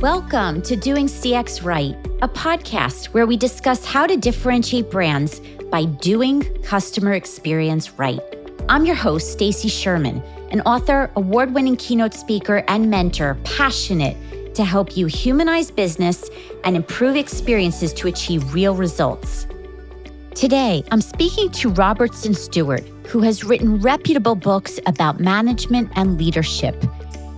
Welcome to Doing CX Right, a podcast where we discuss how to differentiate brands by doing customer experience right. I'm your host, Stacy Sherman, an author, award-winning keynote speaker, and mentor, passionate to help you humanize business and improve experiences to achieve real results. Today, I'm speaking to Robertson Stewart, who has written reputable books about management and leadership.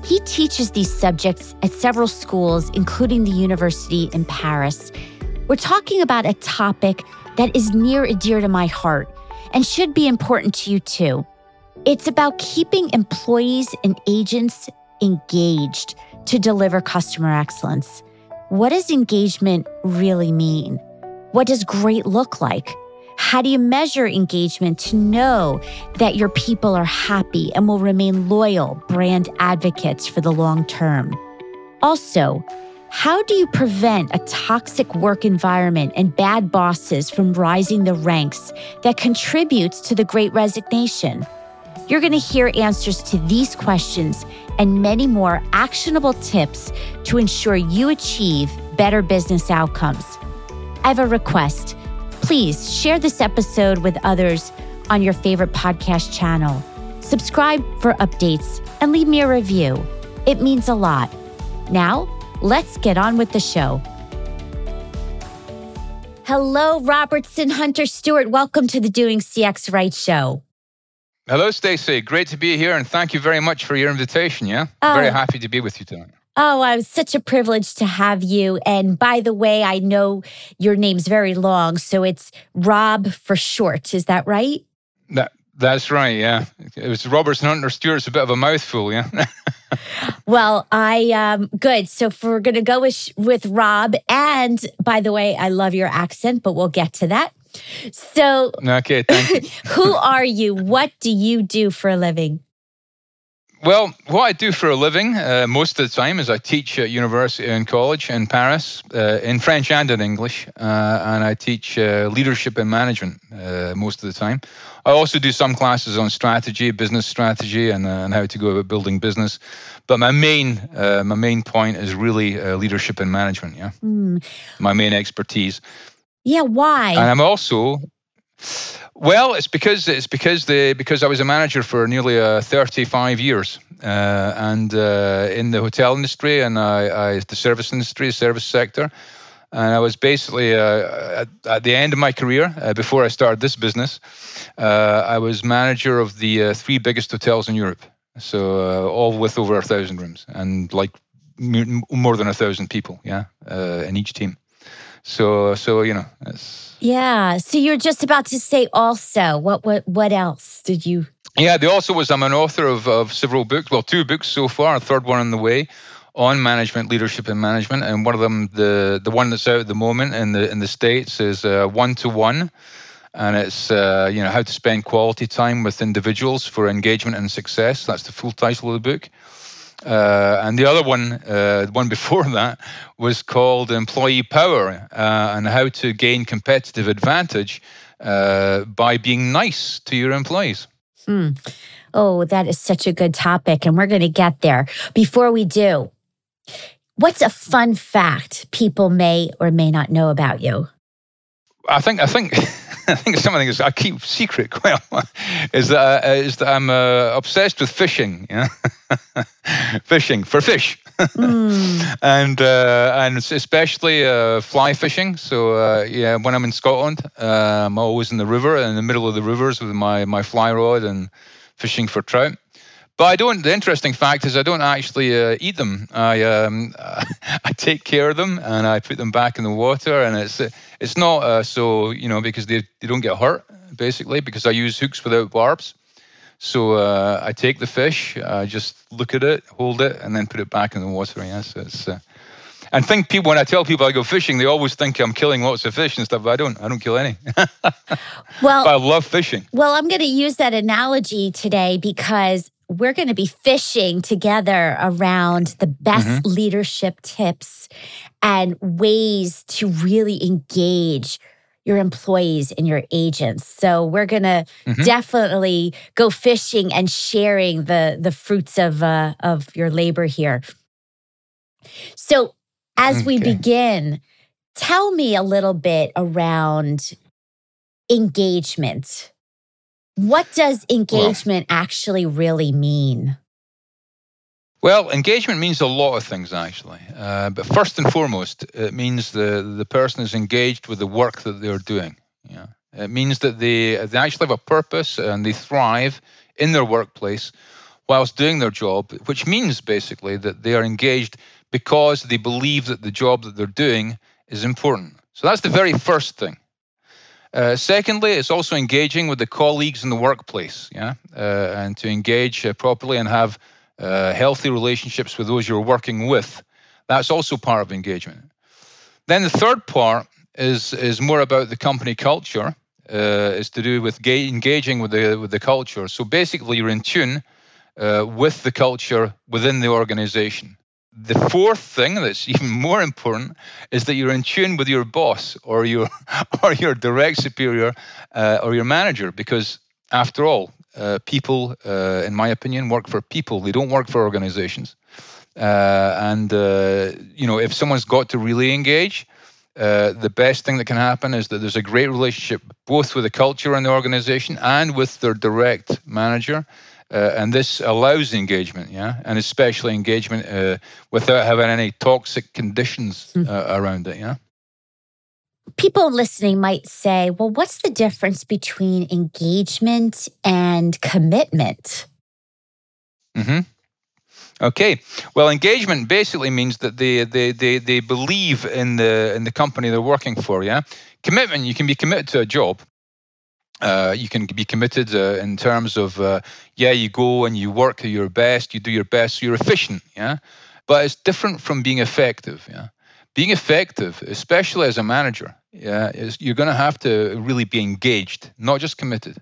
He teaches these subjects at several schools, including the University in Paris. We're talking about a topic that is near and dear to my heart and should be important to you too. It's about keeping employees and agents engaged to deliver customer excellence. What does engagement really mean? What does great look like? How do you measure engagement to know that your people are happy and will remain loyal brand advocates for the long term? Also, how do you prevent a toxic work environment and bad bosses from rising the ranks that contributes to the great resignation? You're going to hear answers to these questions and many more actionable tips to ensure you achieve better business outcomes. I have a request Please share this episode with others on your favorite podcast channel. Subscribe for updates and leave me a review. It means a lot. Now, let's get on with the show. Hello, Robertson Hunter Stewart. Welcome to the Doing CX Right show. Hello, Stacy. Great to be here, and thank you very much for your invitation. Yeah, oh. very happy to be with you tonight. Oh, I was such a privilege to have you. And by the way, I know your name's very long, so it's Rob for short. Is that right? That that's right. Yeah, it was Robertson Hunter Stewart. It's a bit of a mouthful. Yeah. well, I um good. So if we're gonna go with with Rob, and by the way, I love your accent, but we'll get to that. So okay, thank you. who are you? What do you do for a living? Well, what I do for a living uh, most of the time is I teach at university and college in Paris uh, in French and in English, uh, and I teach uh, leadership and management uh, most of the time. I also do some classes on strategy, business strategy, and, uh, and how to go about building business. But my main my main point is really leadership and management. Yeah, mm. my main expertise. Yeah, why? And I'm also well, it's because it's because the because I was a manager for nearly uh, 35 years, uh, and uh, in the hotel industry and I, I, the service industry, service sector, and I was basically uh, at, at, the end of my career uh, before I started this business. Uh, I was manager of the three biggest hotels in Europe, so all with over a thousand rooms and like more than a thousand people, yeah, in each team. So so you know. Yeah. So you're just about to say also. What what what else did you? Yeah, the also was I'm an author of, of several books. Well, two books so far. A third one on the way on management, leadership, and management. And one of them, the the one that's out at the moment in the in the states, is one to one, and it's uh, you know how to spend quality time with individuals for engagement and success. That's the full title of the book. Uh, and the other one, uh, one before that, was called Employee Power uh, and how to gain competitive advantage uh, by being nice to your employees. Hmm. Oh, that is such a good topic. And we're going to get there. Before we do, what's a fun fact people may or may not know about you? I think, I think. I think something I keep secret quite well is that uh, is that I'm uh, obsessed with fishing. Yeah, fishing for fish, mm. and uh, and especially uh, fly fishing. So uh, yeah, when I'm in Scotland, uh, I'm always in the river, in the middle of the rivers with my my fly rod and fishing for trout. But I don't. The interesting fact is, I don't actually uh, eat them. I um, I take care of them and I put them back in the water, and it's it's not uh, so you know because they they don't get hurt basically because I use hooks without barbs. So uh, I take the fish, I just look at it, hold it, and then put it back in the water. Yes, it's. Uh, and think people when I tell people I go fishing, they always think I'm killing lots of fish and stuff. But I don't. I don't kill any. well, but I love fishing. Well, I'm going to use that analogy today because we're going to be fishing together around the best mm-hmm. leadership tips and ways to really engage your employees and your agents. So we're going to mm-hmm. definitely go fishing and sharing the the fruits of uh, of your labor here. So as okay. we begin, tell me a little bit around engagement. What does engagement well, actually really mean? Well, engagement means a lot of things, actually. Uh, but first and foremost, it means the, the person is engaged with the work that they're doing. Yeah. It means that they, they actually have a purpose and they thrive in their workplace whilst doing their job, which means basically that they are engaged because they believe that the job that they're doing is important. So that's the very first thing. Uh, secondly, it's also engaging with the colleagues in the workplace, yeah, uh, and to engage uh, properly and have uh, healthy relationships with those you're working with. That's also part of engagement. Then the third part is is more about the company culture. Uh, is to do with ga- engaging with the with the culture. So basically, you're in tune with the culture within the organization. The fourth thing that's even more important is that you're in tune with your boss or your or your direct superior uh, or your manager, because after all, uh, people, uh, in my opinion, work for people. They don't work for organizations. Uh, and uh, you know, if someone's got to really engage, uh, the best thing that can happen is that there's a great relationship both with the culture in the organization and with their direct manager. Uh, and this allows engagement, yeah, and especially engagement uh, without having any toxic conditions mm. around it, yeah. People listening might say, well, what's the difference between engagement and commitment? Mm-hmm. Okay. Well, engagement basically means that they, they, they, they believe in the in the company they're working for. Yeah. Commitment. You can be committed to a job. Uh, you can be committed uh, in terms of uh, yeah, you go and you work your best, you do your best, so you're efficient. Yeah. But it's different from being effective. Yeah. Being effective, especially as a manager, yeah, is you're going to have to really be engaged, not just committed,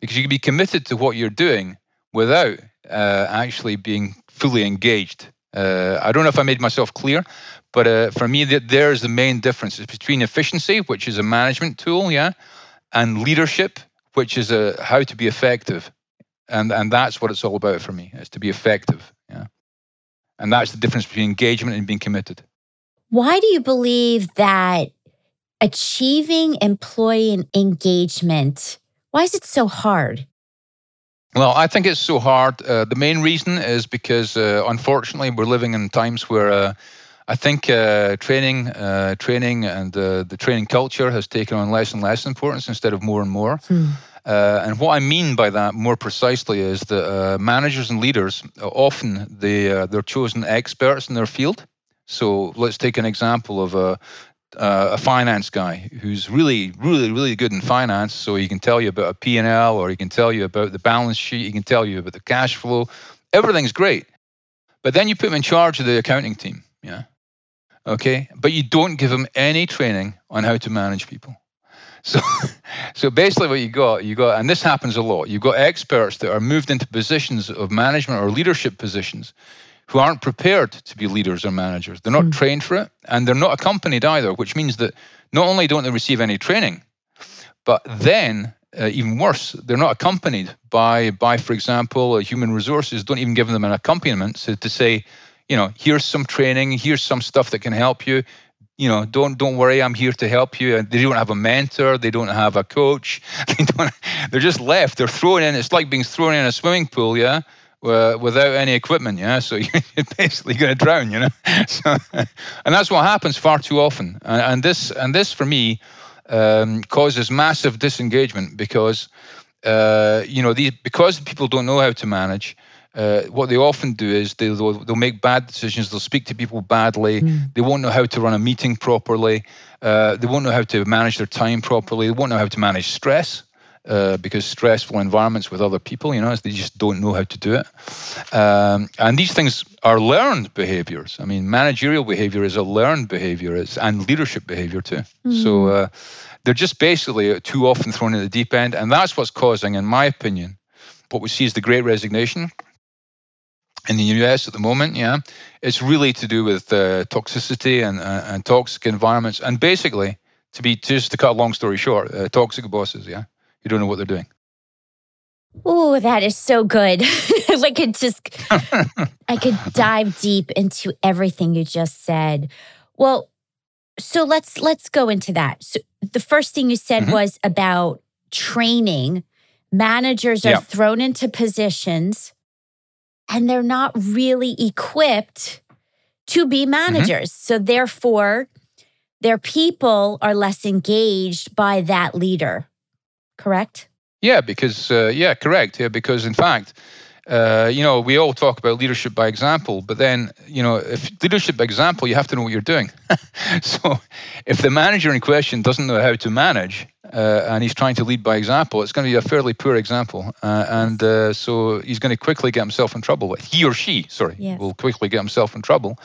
because you can be committed to what you're doing without uh, actually being fully engaged. Uh, I don't know if I made myself clear, but uh, for me, that there's the main difference it's between efficiency, which is a management tool, yeah, and leadership, which is a how to be effective, and and that's what it's all about for me. Is to be effective, yeah, and that's the difference between engagement and being committed. Why do you believe that achieving employee engagement? Why is it so hard? Well, I think it's so hard. Uh, the main reason is because, uh, unfortunately, we're living in times where uh, I think uh, training, uh, training, and uh, the training culture has taken on less and less importance instead of more and more. Hmm. and what I mean by that, more precisely, is that managers and leaders often they they're chosen experts in their field. So let's take an example of a uh, a finance guy who's really, really, really good in finance. So he can tell you about a P&L or he can tell you about the balance sheet. He can tell you about the cash flow. Everything's great. But then you put him in charge of the accounting team. Yeah. Okay. But you don't give them any training on how to manage people. So, so basically, what you got, you got, and this happens a lot. You've got experts that are moved into positions of management or leadership positions who aren't prepared to be leaders or managers. They're not mm. trained for it, and they're not accompanied either, which means that not only don't they receive any training, but then uh, even worse, they're not accompanied by, by for example, uh, human resources don't even give them an accompaniment so to say, you know, here's some training, here's some stuff that can help you. You know, don't don't worry, I'm here to help you. And they don't have a mentor, they don't have a coach. They don't. They're just left. They're thrown in. It's like being thrown in a swimming pool, yeah without any equipment, yeah. So you're basically going to drown, you know. So, and that's what happens far too often. And, and this, and this for me, um, causes massive disengagement because, uh, you know, these because people don't know how to manage. Uh, what they often do is they, will they'll make bad decisions. They'll speak to people badly. Mm. They won't know how to run a meeting properly. Uh, they won't know how to manage their time properly. They won't know how to manage stress uh, because stressful environments with other people, you know, they just don't know how to do it. Um, and these things are learned behaviors. I mean, managerial behavior is a learned behavior, it's, and leadership behavior too. Mm-hmm. So uh, they're just basically too often thrown in the deep end, and that's what's causing, in my opinion, what we see as the Great Resignation. In the US at the moment, yeah, it's really to do with uh, toxicity and, uh, and toxic environments, and basically, to be just to cut a long story short, uh, toxic bosses, yeah you don't know what they're doing. Oh, that is so good. I could just, I could dive deep into everything you just said. Well, so let's let's go into that. So the first thing you said Mhm. was about training. Managers are Yeah. thrown into positions and they're not really equipped to be Mm-hmm. managers. So therefore, their people are less engaged by that leader. Correct? Yeah, because uh, yeah, correct. Yeah, because in fact, uh, you know, we all talk about leadership by example, but then you know, if leadership by example, you have to know what you're doing. so, if the manager in question doesn't know how to manage uh, and he's trying to lead by example, it's going to be a fairly poor example, uh, and uh, so he's going to quickly get himself in trouble. With, he or she, sorry, Yes. will quickly get himself in trouble.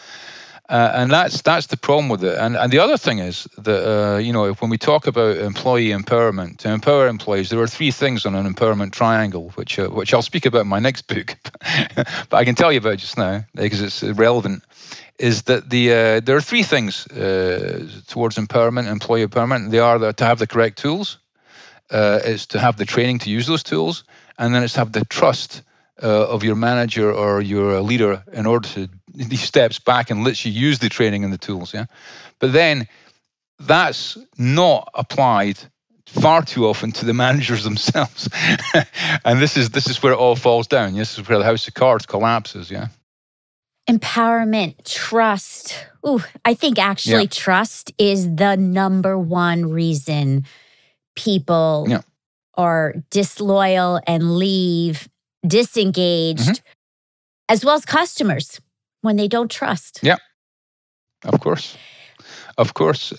Uh, and that's that's the problem with it. And and the other thing is that uh, you know when we talk about employee empowerment, to empower employees, there are three things on an empowerment triangle, which uh, which I'll speak about in my next book, but I can tell you about just now because it's relevant. Is that the uh, there are three things uh, towards empowerment, employee empowerment. They are the, to have the correct tools, uh, it's to have the training to use those tools, and then it's to have the trust of your manager or your leader in order to these steps back and lets you use the training and the tools. Yeah, but then that's not applied far too often to the managers themselves, and this is this is where it all falls down. This is where the house of cards collapses. Yeah. Empowerment, trust. Ooh, I think actually Yeah. trust is the number one reason people Yeah. are disloyal and leave, disengaged, Mm-hmm. as well as customers when they don't trust. Yeah. Of course, of course.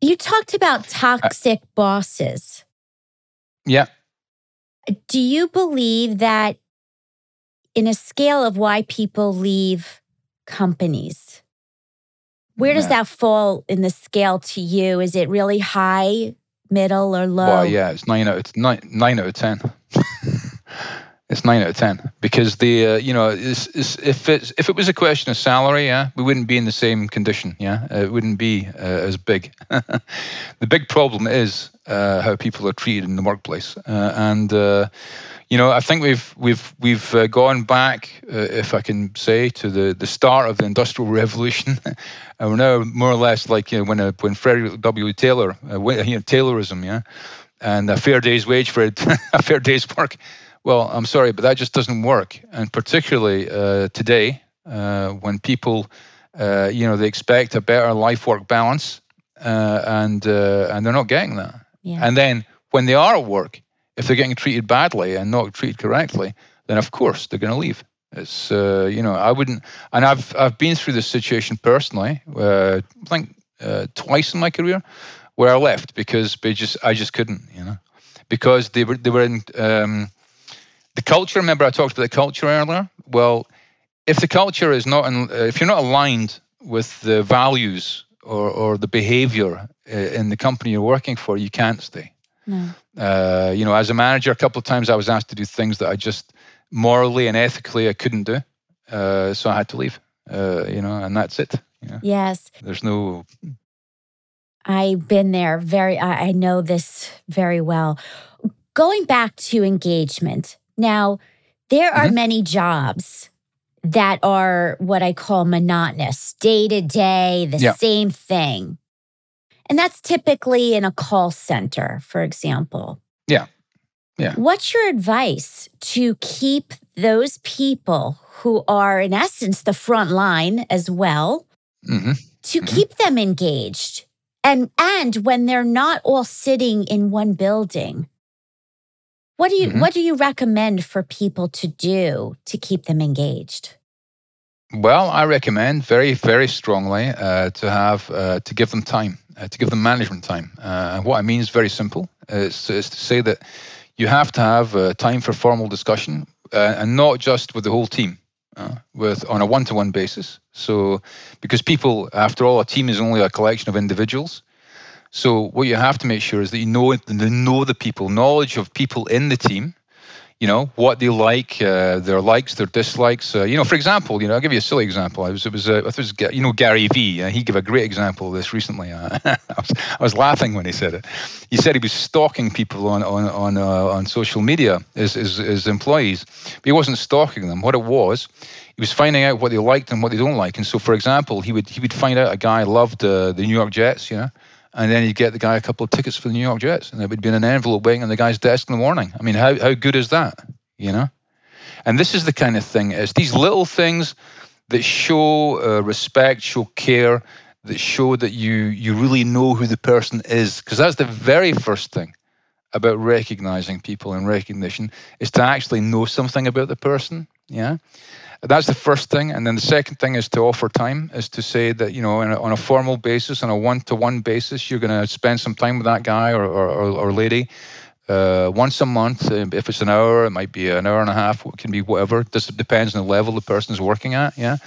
You talked about uh, toxic bosses. Yeah. Do you believe that in a scale of why people leave companies, where does that fall in the scale to you? Is it really high, middle, or low? Well, yeah, it's nine out of nine, nine out of ten. it's nine out of ten because the uh, you know it's, it's, if it's if it was a question of salary, yeah, we wouldn't be in the same condition. Yeah, Uh, it wouldn't be uh, as big. the big problem is uh, how people are treated in the workplace, uh, and uh, you know I think we've we've we've gone back, if I can say, to the the start of the industrial revolution. and we're now more or less like you know, when when Frederick W. Taylor, you know, Taylorism, yeah, and a fair day's wage for a fair day's work. Well, I'm sorry, but that just doesn't work, and particularly uh, today, uh, when people, uh, you know, they expect a better life-work balance, uh, and uh, and they're not getting that. Yeah. And then when they are at work, if they're getting treated badly and not treated correctly, then of course they're going to leave. It's uh, you know I wouldn't, and I've I've been through this situation personally. Uh, I think uh, twice in my career where I left because they just I just couldn't, you know, because they were they were in um, the culture. Remember I talked about the culture earlier. Well, if the culture is not in, uh, if you're not aligned with the values or or the behavior uh, in the company you're working for, you can't stay. No. Uh, you know, as a manager, a couple of times I was asked to do things that I just morally and ethically I couldn't do, uh, so I had to leave. Uh, you know, and that's it. You know, Yes. there's no. I've been there very, I, I know this very well. Going back to engagement, now, there are Mhm. many jobs that are what I call monotonous, day to day, the Yeah. same thing. And that's typically in a call center, for example. Yeah. Yeah. What's your advice to keep those people who are, in essence, the front line as well? hmm to Mhm. keep them engaged and and when they're not all sitting in one building what do you Mhm. what do you recommend for people to do to keep them engaged Well, I recommend very, very strongly uh, to have uh, to give them time, uh, to give them management time. Uh, what I mean is very simple. It's, it's to say that you have to have uh, time for formal discussion, uh, and not just with the whole team, uh, with on a one-to-one basis. So, because people, after all, a team is only a collection of individuals. So, what you have to make sure is that you know you know the people, knowledge of people in the team. you know what they like, uh, their likes, their dislikes. Uh, you know, for example, you know, I'll give you a silly example. I was, it was, uh, it was you know, Gary Vee. Uh, he gave a great example of this recently. Uh, I, was, I was laughing when he said it. He said he was stalking people on on on uh, on social media as, as as employees, but he wasn't stalking them. What it was, he was finding out what they liked and what they don't like. And so, for example, he would he would find out a guy loved the New York Jets, you know and then you'd get the guy a couple of tickets for the New York Jets, and it would be in an envelope waiting on the guy's desk in the morning. I mean, how how good is that? You know, and this is the kind of thing. It's these little things that show uh, respect, show care, that show that you you really know who the person is, because that's the very first thing about recognizing people and recognition is to actually know something about the person. Yeah. That's the first thing. And then the second thing is to offer time, is to say that, you know, a, on a formal basis, on a one to one basis, you're going to spend some time with that guy or, or, or lady uh, once a month. Uh, if it's an hour, it might be an hour and a half, it can be whatever. This depends on the level the person's working at. Yeah.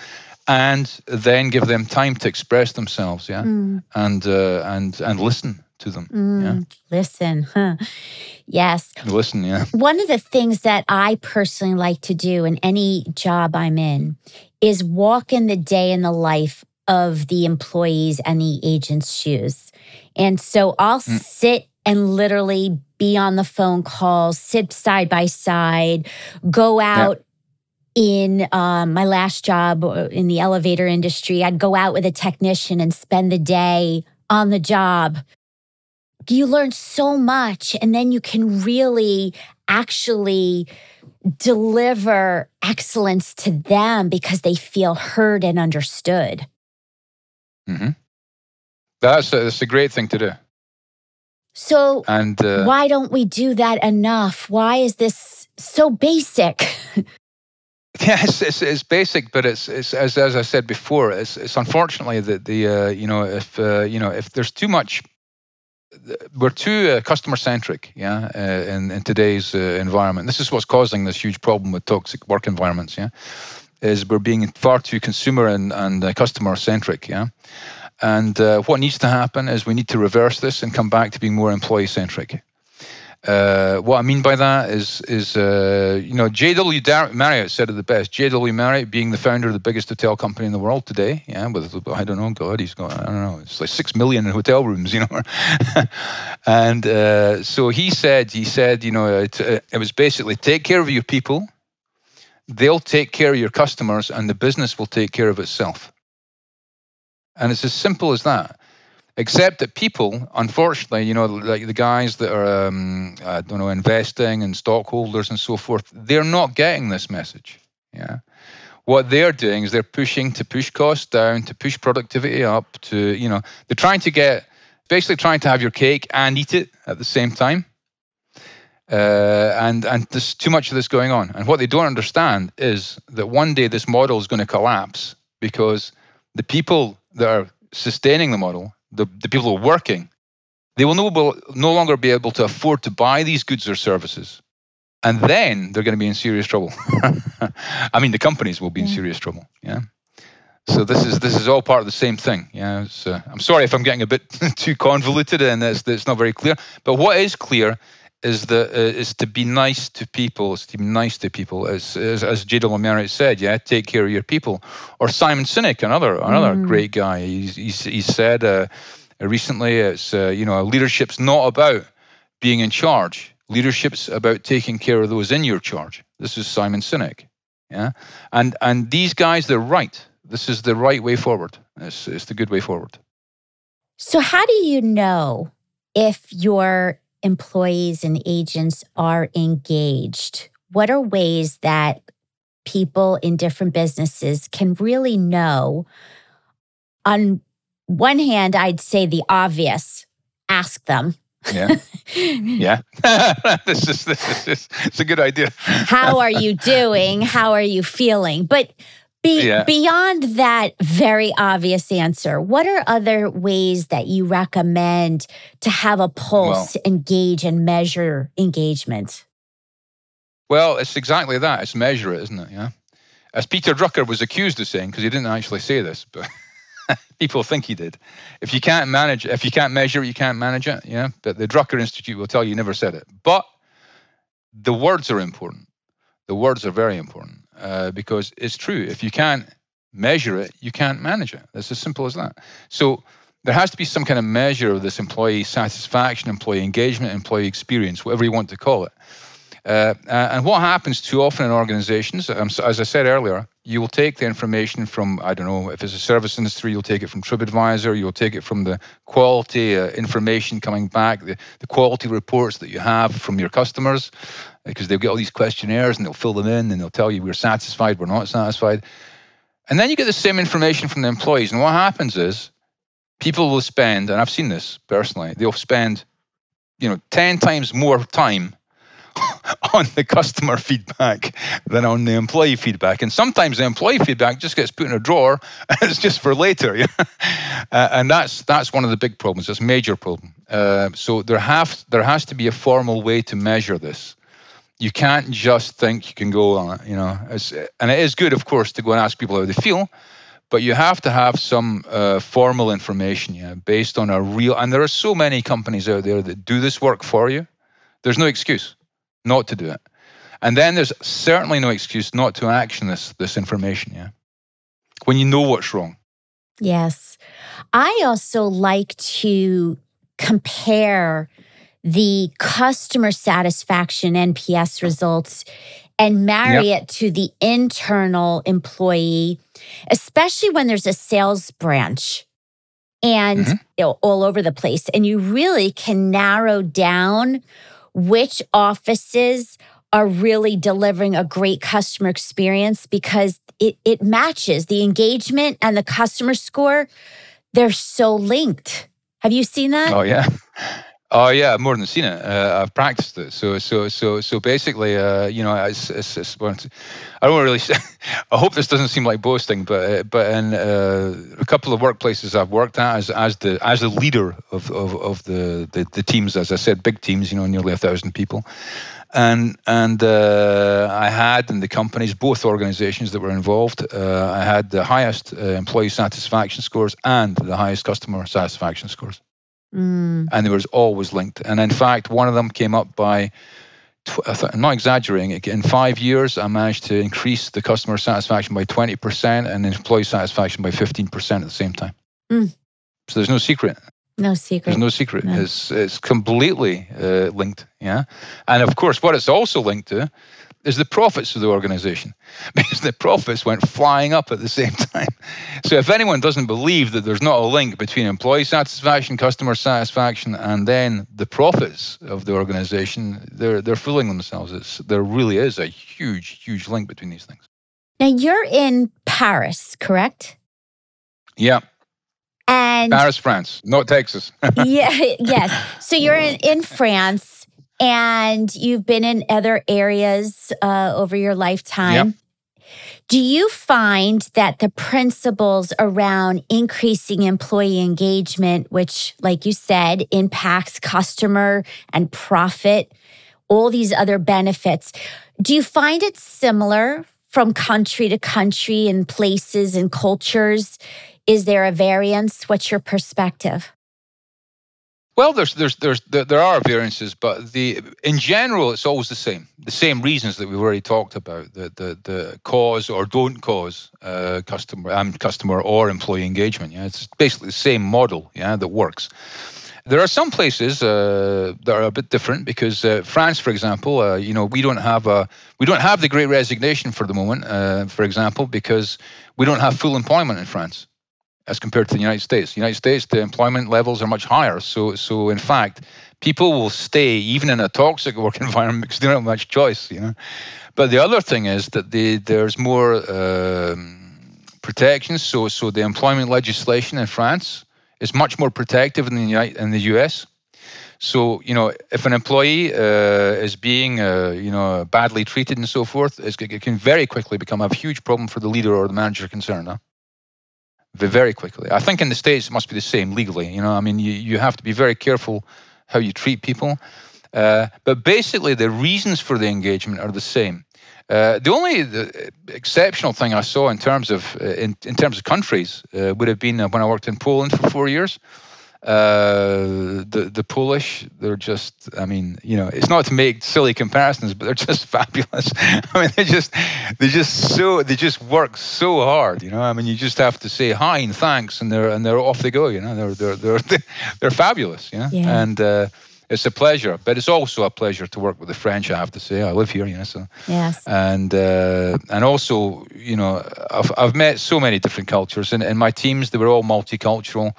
And then give them time to express themselves. Yeah. Mm. And, uh, and, and listen to them. Mm, yeah. Listen. Huh. Yes. Listen, yeah. One of the things that I personally like to do in any job I'm in is walk in the day in the life of the employees and the agent's shoes. And so I'll mm. sit and literally be on the phone calls, sit side by side, go out. Yeah in um, my last job uh, in the elevator industry, I'd go out with a technician and spend the day on the job you learn so much and then you can really actually deliver excellence to them because they feel heard and understood. Mm-hmm. That's a, that's a great thing to do. So, and uh, why don't we do that enough? Why is this so basic? yes, it's, it's, basic, but it's, it's as, as I said before, it's, it's unfortunately that the uh, you know if uh, you know if there's too much we're too uh, customer centric, yeah, uh, in in today's uh, environment. This is what's causing this huge problem with toxic work environments, yeah, is we're being far too consumer and and uh, customer centric, yeah. And uh, what needs to happen is we need to reverse this and come back to being more employee centric. Uh, what I mean by that is, is uh, you know, J.W. Marriott said it the best. J.W. Marriott being the founder of the biggest hotel company in the world today, yeah, with I don't know, God, he's got I don't know, it's like six million hotel rooms, you know, and uh, so he said, he said, you know, it, uh, it was basically take care of your people, they'll take care of your customers, and the business will take care of itself. And it's as simple as that except that people, unfortunately, you know, like the guys that are, um, I don't know, investing and stockholders and so forth, they're not getting this message. Yeah. What they're doing is they're pushing to push costs down, to push productivity up, to, you know, they're trying to get, basically trying to have your cake and eat it at the same time. Uh, and and there's too much of this going on. And what they don't understand is that one day this model is going to collapse because the people that are sustaining the model the, the people who are working, they will no, no longer be able to afford to buy these goods or services. And then they're going to be in serious trouble. I mean, the companies will be in serious trouble. Yeah. So this is this is all part of the same thing. Yeah. Uh, I'm sorry if I'm getting a bit too convoluted and it's, it's not very clear. But what is clear is that uh, is to be nice to people, is to be nice to people, as as, as J.W. Marriott said, yeah, take care of your people. Or Simon Sinek, another another mm. great guy, he's, he's, he said uh, recently, it's uh, you know, leadership's not about being in charge. Leadership's about taking care of those in your charge. This is Simon Sinek, yeah, and and these guys, they're right. This is the right way forward. It's, it's the good way forward. So, how do you know if you're employees and agents are engaged? What are ways that people in different businesses can really know? On one hand, I'd say the obvious ask them. Yeah. yeah. this is this is it's a good idea. How are you doing? How are you feeling? But be, yeah. Beyond that very obvious answer, what are other ways that you recommend to have a pulse, well, engage, and measure engagement? Well, it's exactly that. It's measure it, isn't it? Yeah. As Peter Drucker was accused of saying, because he didn't actually say this, but people think he did. If you can't manage, if you can't measure it, you can't manage it. Yeah. But the Drucker Institute will tell you he never said it. But the words are important. The words are very important uh, because it's true. If you can't measure it, you can't manage it. It's as simple as that. So there has to be some kind of measure of this employee satisfaction, employee engagement, employee experience, whatever you want to call it. Uh, and what happens too often in organizations, um, as I said earlier, you will take the information from, I don't know, if it's a service industry, you'll take it from TripAdvisor, you'll take it from the quality uh, information coming back, the, the quality reports that you have from your customers, because they'll get all these questionnaires and they'll fill them in and they'll tell you we're satisfied, we're not satisfied. And then you get the same information from the employees. And what happens is people will spend, and I've seen this personally, they'll spend, you know, 10 times more time on the customer feedback than on the employee feedback. And sometimes the employee feedback just gets put in a drawer and it's just for later. Yeah? Uh, and that's that's one of the big problems. It's a major problem. Uh, so there have there has to be a formal way to measure this. You can't just think you can go on it, you know. and it is good, of course, to go and ask people how they feel, but you have to have some uh, formal information, yeah, based on a real. And there are so many companies out there that do this work for you. There's no excuse not to do it. And then there's certainly no excuse not to action this this information, yeah. When you know what's wrong. Yes. I also like to compare the customer satisfaction NPS results and marry yep. it to the internal employee, especially when there's a sales branch and mm-hmm. all over the place. And you really can narrow down which offices are really delivering a great customer experience because it, it matches the engagement and the customer score. They're so linked. Have you seen that? Oh, yeah. Oh yeah, I've more than seen it. Uh, I've practiced it. So so so so basically, uh, you know, it's, it's, it's, I don't really. I hope this doesn't seem like boasting, but uh, but in uh, a couple of workplaces I've worked at as as the as a leader of of, of the, the, the teams, as I said, big teams, you know, nearly a thousand people, and and uh, I had in the companies, both organizations that were involved, uh, I had the highest employee satisfaction scores and the highest customer satisfaction scores. Mm. And they were always linked. And in fact, one of them came up by, I'm not exaggerating, in five years, I managed to increase the customer satisfaction by 20% and employee satisfaction by 15% at the same time. Mm. So there's no secret. No secret. There's no secret. No. It's, it's completely uh, linked. Yeah. And of course, what it's also linked to is the profits of the organization because the profits went flying up at the same time. So if anyone doesn't believe that there's not a link between employee satisfaction, customer satisfaction, and then the profits of the organization, they're they're fooling themselves. It's, there really is a huge, huge link between these things. Now you're in Paris, correct? Yeah. And Paris, France, not Texas. yeah, yes. So you're in, in France and you've been in other areas uh, over your lifetime. Yep. Do you find that the principles around increasing employee engagement, which, like you said, impacts customer and profit, all these other benefits, do you find it similar from country to country and places and cultures? Is there a variance? What's your perspective? Well, there's, there's, there's, there are variances, but the in general, it's always the same. The same reasons that we've already talked about: the the, the cause or don't cause uh, customer um, customer or employee engagement. Yeah, it's basically the same model. Yeah, that works. There are some places uh, that are a bit different because uh, France, for example, uh, you know, we don't have a we don't have the Great Resignation for the moment, uh, for example, because we don't have full employment in France as compared to the United States. The United States, the employment levels are much higher. So, so in fact, people will stay even in a toxic work environment because they don't have much choice. You know, but the other thing is that the, there's more um, protections. So, so the employment legislation in France is much more protective than the United, in the U.S. So, you know, if an employee uh, is being, uh, you know, badly treated and so forth, it can very quickly become a huge problem for the leader or the manager concerned. Huh? Very quickly. I think in the States it must be the same legally. You know, I mean, you, you have to be very careful how you treat people. Uh, but basically, the reasons for the engagement are the same. Uh, the only the exceptional thing I saw in terms of uh, in, in terms of countries uh, would have been uh, when I worked in Poland for four years, Uh, the the Polish, they're just, I mean, you know, it's not to make silly comparisons, but they're just fabulous. I mean, they just they just so they just work so hard, you know. I mean, you just have to say hi and thanks, and they're and they're off they go, you know. They're they're they're they're fabulous, you know. Yeah. And uh, it's a pleasure, but it's also a pleasure to work with the French. I have to say, I live here, you know. So yes, and uh, and also, you know, I've I've met so many different cultures, and in my teams they were all multicultural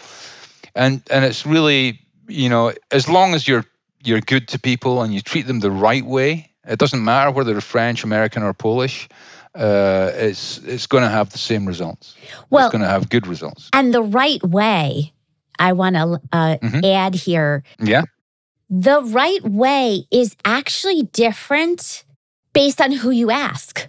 and and it's really you know as long as you're you're good to people and you treat them the right way it doesn't matter whether they're french american or polish uh, it's it's going to have the same results. Well it's going to have good results. and the right way i want to uh, mm-hmm. add here. Yeah. The right way is actually different based on who you ask.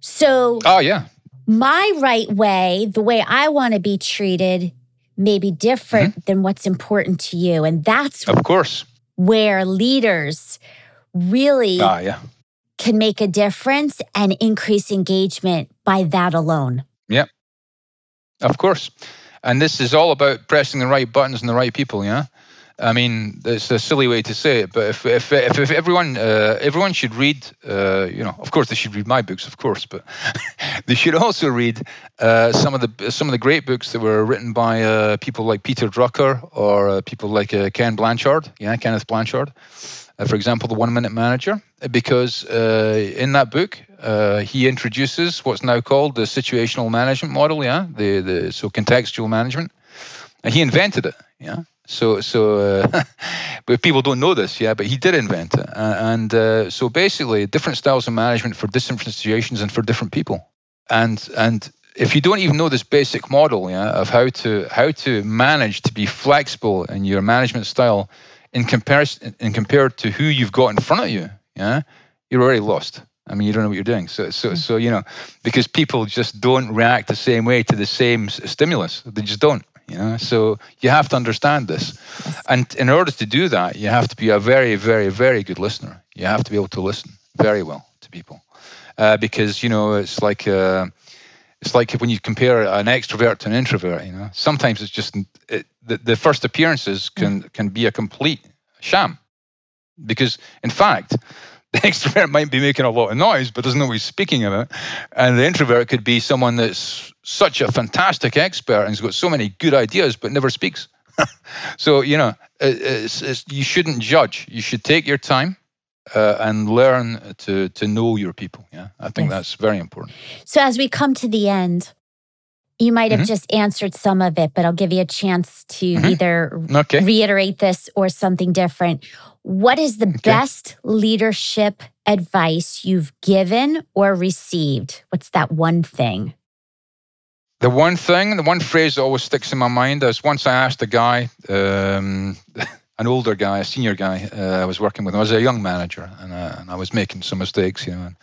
So oh yeah. my right way the way i want to be treated may be different mm-hmm. than what's important to you. And that's of course where leaders really ah, yeah. can make a difference and increase engagement by that alone. Yeah. Of course. And this is all about pressing the right buttons and the right people, yeah? I mean, it's a silly way to say it, but if if if, if everyone uh, everyone should read, uh, you know, of course they should read my books, of course, but they should also read uh, some of the some of the great books that were written by uh, people like Peter Drucker or uh, people like uh, Ken Blanchard, yeah, Kenneth Blanchard, for example, the One Minute Manager, because in that book he introduces what's now called the situational management model, yeah, the the so contextual management, and he invented it, yeah so, so, uh, but people don't know this, yeah. But he did invent it, uh, and uh, so basically, different styles of management for different situations and for different people. And and if you don't even know this basic model, yeah, of how to how to manage to be flexible in your management style, in comparison, in compared to who you've got in front of you, yeah, you're already lost. I mean, you don't know what you're doing. So, so, mm. so you know, because people just don't react the same way to the same stimulus. They just don't you know? So you have to understand this. And in order to do that you have to be a very very very good listener. You have to be able to listen very well to people. Uh, because you know it's like uh, it's like when you compare an extrovert to an introvert you know? Sometimes it's just it, the, the first appearances can can be a complete sham. Because in fact the extrovert might be making a lot of noise but doesn't know what he's speaking about and the introvert could be someone that's such a fantastic expert and he's got so many good ideas but never speaks so you know it's, it's, you shouldn't judge you should take your time uh, and learn to to know your people yeah i think yes. that's very important so as we come to the end you might have mm-hmm. just answered some of it but i'll give you a chance to mm-hmm. either okay. reiterate this or something different what is the okay. best leadership advice you've given or received? What's that one thing? The one thing, the one phrase that always sticks in my mind is once I asked a guy, um, an older guy, a senior guy, uh, I was working with. I was a young manager, and, uh, and I was making some mistakes, you know. And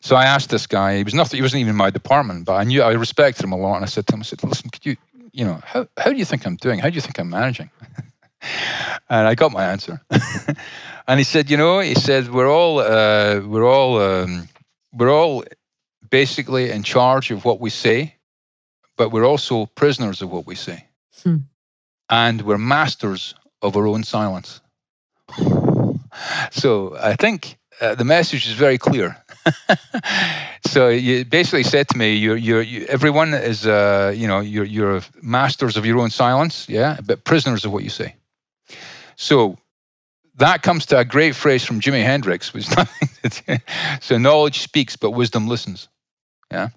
so I asked this guy. He was not. He wasn't even in my department, but I knew I respected him a lot. And I said to him, I said, "Listen, could you, you know, how how do you think I'm doing? How do you think I'm managing?" and I got my answer. and he said, you know, he said we're all uh, we're all um, we're all basically in charge of what we say, but we're also prisoners of what we say, hmm. and we're masters of our own silence. so I think uh, the message is very clear. so you basically said to me, you're, you're, you, everyone is, uh, you know, you're, you're masters of your own silence, yeah, but prisoners of what you say. So that comes to a great phrase from Jimi Hendrix, which so knowledge speaks, but wisdom listens. Yeah.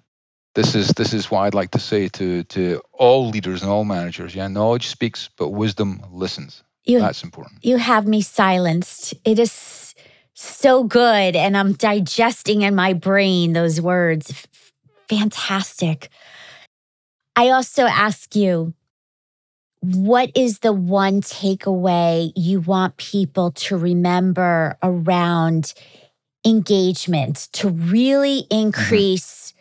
This is this is what I'd like to say to to all leaders and all managers. Yeah, knowledge speaks, but wisdom listens. You, That's important. You have me silenced. It is so good, and I'm digesting in my brain those words. Fantastic. I also ask you what is the one takeaway you want people to remember around engagement to really mm-hmm. increase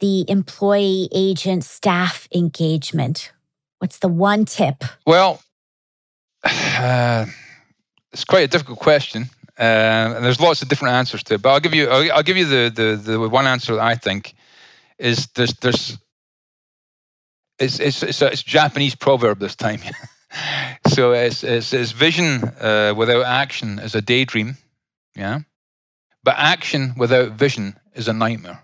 the employee agent staff engagement? What's the one tip? Well, uh, it's quite a difficult question. Uh, and there's lots of different answers to it, but I'll give you I'll, I'll give you the, the the one answer that I think is there's there's it's it's it's a, it's Japanese proverb this time. so it's, it's, it's vision uh, without action is a daydream, yeah. But action without vision is a nightmare.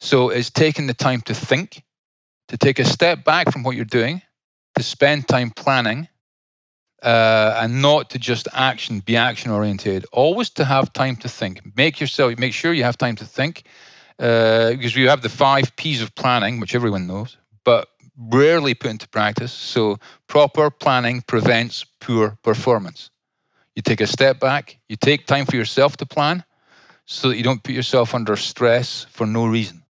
So it's taking the time to think, to take a step back from what you're doing, to spend time planning, uh, and not to just action, be action oriented. Always to have time to think. Make yourself, make sure you have time to think, uh, because you have the five P's of planning, which everyone knows, but rarely put into practice. So proper planning prevents poor performance. You take a step back. You take time for yourself to plan, so that you don't put yourself under stress for no reason.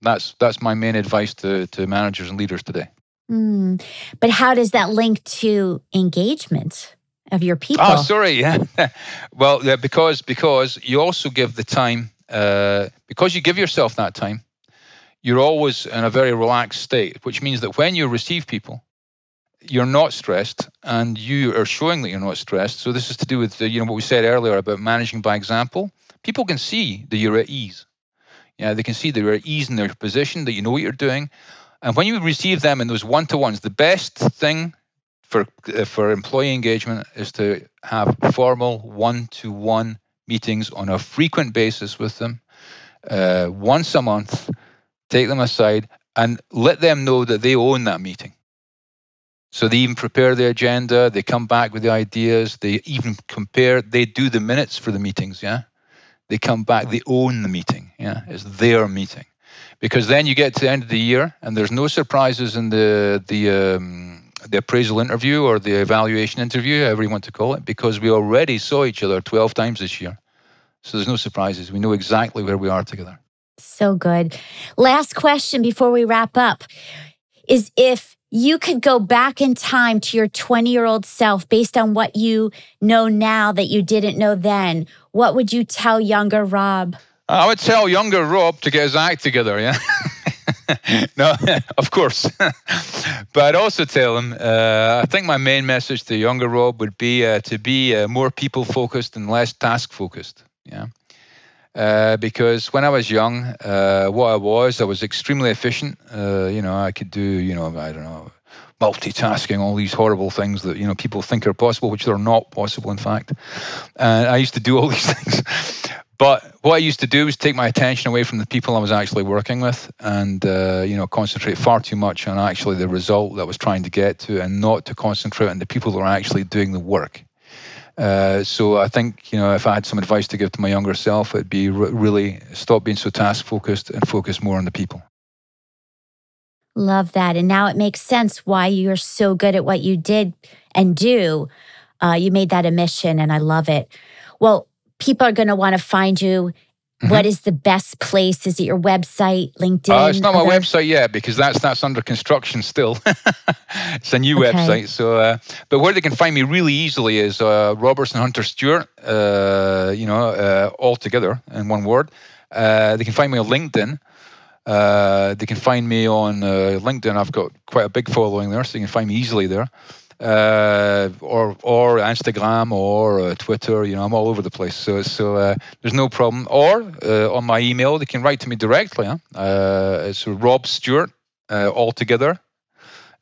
That's that's my main advice to to managers and leaders today. Mm. But how does that link to engagement of your people? Oh, sorry, yeah. well, yeah, because because you also give the time uh, because you give yourself that time. You're always in a very relaxed state, which means that when you receive people, you're not stressed, and you are showing that you're not stressed. So this is to do with the, you know what we said earlier about managing by example. People can see that you're at ease. Yeah, they can see that you're at ease in their position, that you know what you're doing and when you receive them in those one to ones, the best thing for uh, for employee engagement is to have formal one to one meetings on a frequent basis with them, uh, once a month. Take them aside and let them know that they own that meeting. So they even prepare the agenda, they come back with the ideas, they even compare, they do the minutes for the meetings, yeah? They come back, they own the meeting, yeah? It's their meeting because then you get to the end of the year and there's no surprises in the the um, the appraisal interview or the evaluation interview, however you want to call it, because we already saw each other 12 times this year. So there's no surprises. We know exactly where we are together. So good. Last question before we wrap up is if you could go back in time to your 20 year old self based on what you know now that you didn't know then, what would you tell younger Rob? I would tell younger Rob to get his act together, yeah. no, of course. but also tell him, uh, I think my main message to younger Rob would be uh, to be uh, more people focused and less task focused. Yeah. Uh, because when I was young, uh, what I was, I was extremely efficient. Uh, you know, I could do, you know, I don't know, multitasking, all these horrible things that you know people think are possible, which they're not possible, in fact. And I used to do all these things. But what I used to do was take my attention away from the people I was actually working with, and uh, you know, concentrate far too much on actually the result that I was trying to get to, and not to concentrate on the people that are actually doing the work. Uh, so I think you know, if I had some advice to give to my younger self, it'd be really stop being so task focused and focus more on the people. Love that, and now it makes sense why you're so good at what you did and do. Uh, you made that a mission, and I love it. Well, people are going to want to find you? Mm-hmm. What is the best place? Is it your website, LinkedIn? Uh, it's not my website yet because that's that's under construction still. it's a new okay. website. So, uh, but where they can find me really easily is uh, Robertson Hunter Stewart. Uh, you know, uh, all together in one word. Uh, they can find me on LinkedIn. Uh, they can find me on LinkedIn. I've got quite a big following there, so you can find me easily there uh, or or Instagram or uh, Twitter. You know, I'm all over the place. So so uh, there's no problem. Or uh, on my email, they can write to me directly. Huh? Uh, it's Rob Stewart uh, all together.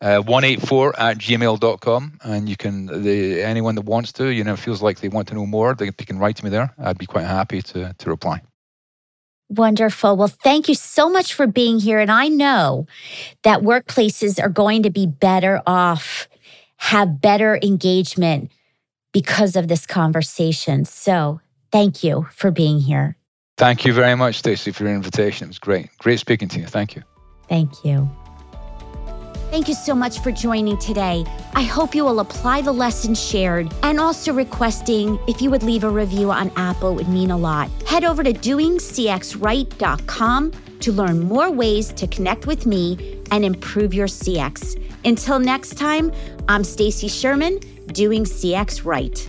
184 at gmail.com and you can the, anyone that wants to you know feels like they want to know more they, they can write to me there i'd be quite happy to to reply Wonderful. Well, thank you so much for being here. And I know that workplaces are going to be better off have better engagement because of this conversation. So thank you for being here. Thank you very much, Stacey, for your invitation. It was great. Great speaking to you. Thank you. Thank you. Thank you so much for joining today. I hope you will apply the lessons shared and also requesting if you would leave a review on Apple would mean a lot. Head over to doingcxright.com to learn more ways to connect with me and improve your CX. Until next time, I'm Stacey Sherman, doing CX right.